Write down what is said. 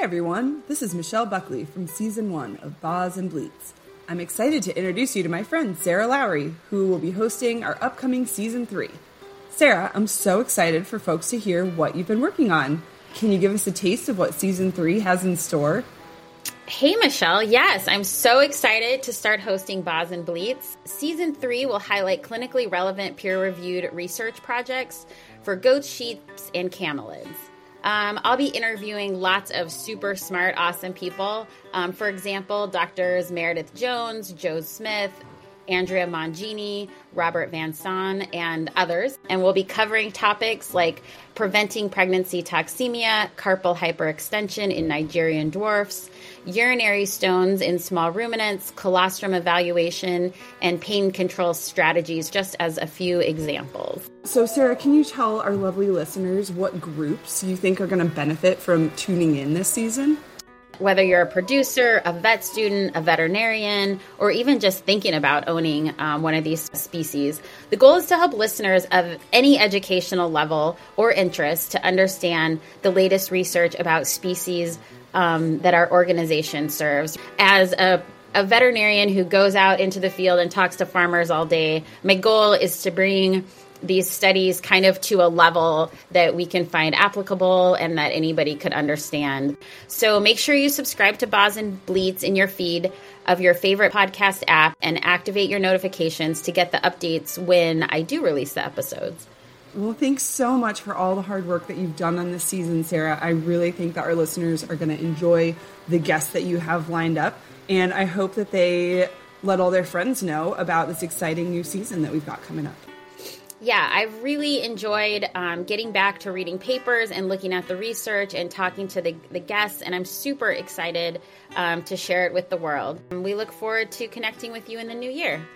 Everyone. This is Michelle Buckley from season one of Baas and Bleats. I'm excited to introduce you to my friend Sarah Lowrey, who will be hosting our upcoming season three. Sarah, I'm so excited for folks to hear what you've been working on. Can you give us a taste of what season three has in store? Hey, Michelle. Yes, I'm so excited to start hosting Baas and Bleats. Season three will highlight clinically relevant peer reviewed research projects for goats, sheep, and camelids. Um, I'll be interviewing lots of super smart, awesome people. Um, for example, doctors Meredith Jones, Joe Smith, Andrea Mangini, Robert Van Son, and others. And we'll be covering topics like preventing pregnancy toxemia, carpal hyperextension in Nigerian dwarfs, urinary stones in small ruminants, colostrum evaluation, and pain control strategies, just as a few examples. So, Sarah, can you tell our lovely listeners what groups you think are going to benefit from tuning in this season? Whether you're a producer, a vet student, a veterinarian, or even just thinking about owning um, one of these species, the goal is to help listeners of any educational level or interest to understand the latest research about species um, that our organization serves. As a a veterinarian who goes out into the field and talks to farmers all day. My goal is to bring these studies kind of to a level that we can find applicable and that anybody could understand. So make sure you subscribe to Baas and Bleats in your feed of your favorite podcast app and activate your notifications to get the updates when I do release the episodes. Well, thanks so much for all the hard work that you've done on this season, Sarah. I really think that our listeners are going to enjoy the guests that you have lined up, and I hope that they let all their friends know about this exciting new season that we've got coming up yeah, I've really enjoyed um, getting back to reading papers and looking at the research and talking to the, the guests, and I'm super excited um, to share it with the world. We look forward to connecting with you in the new year.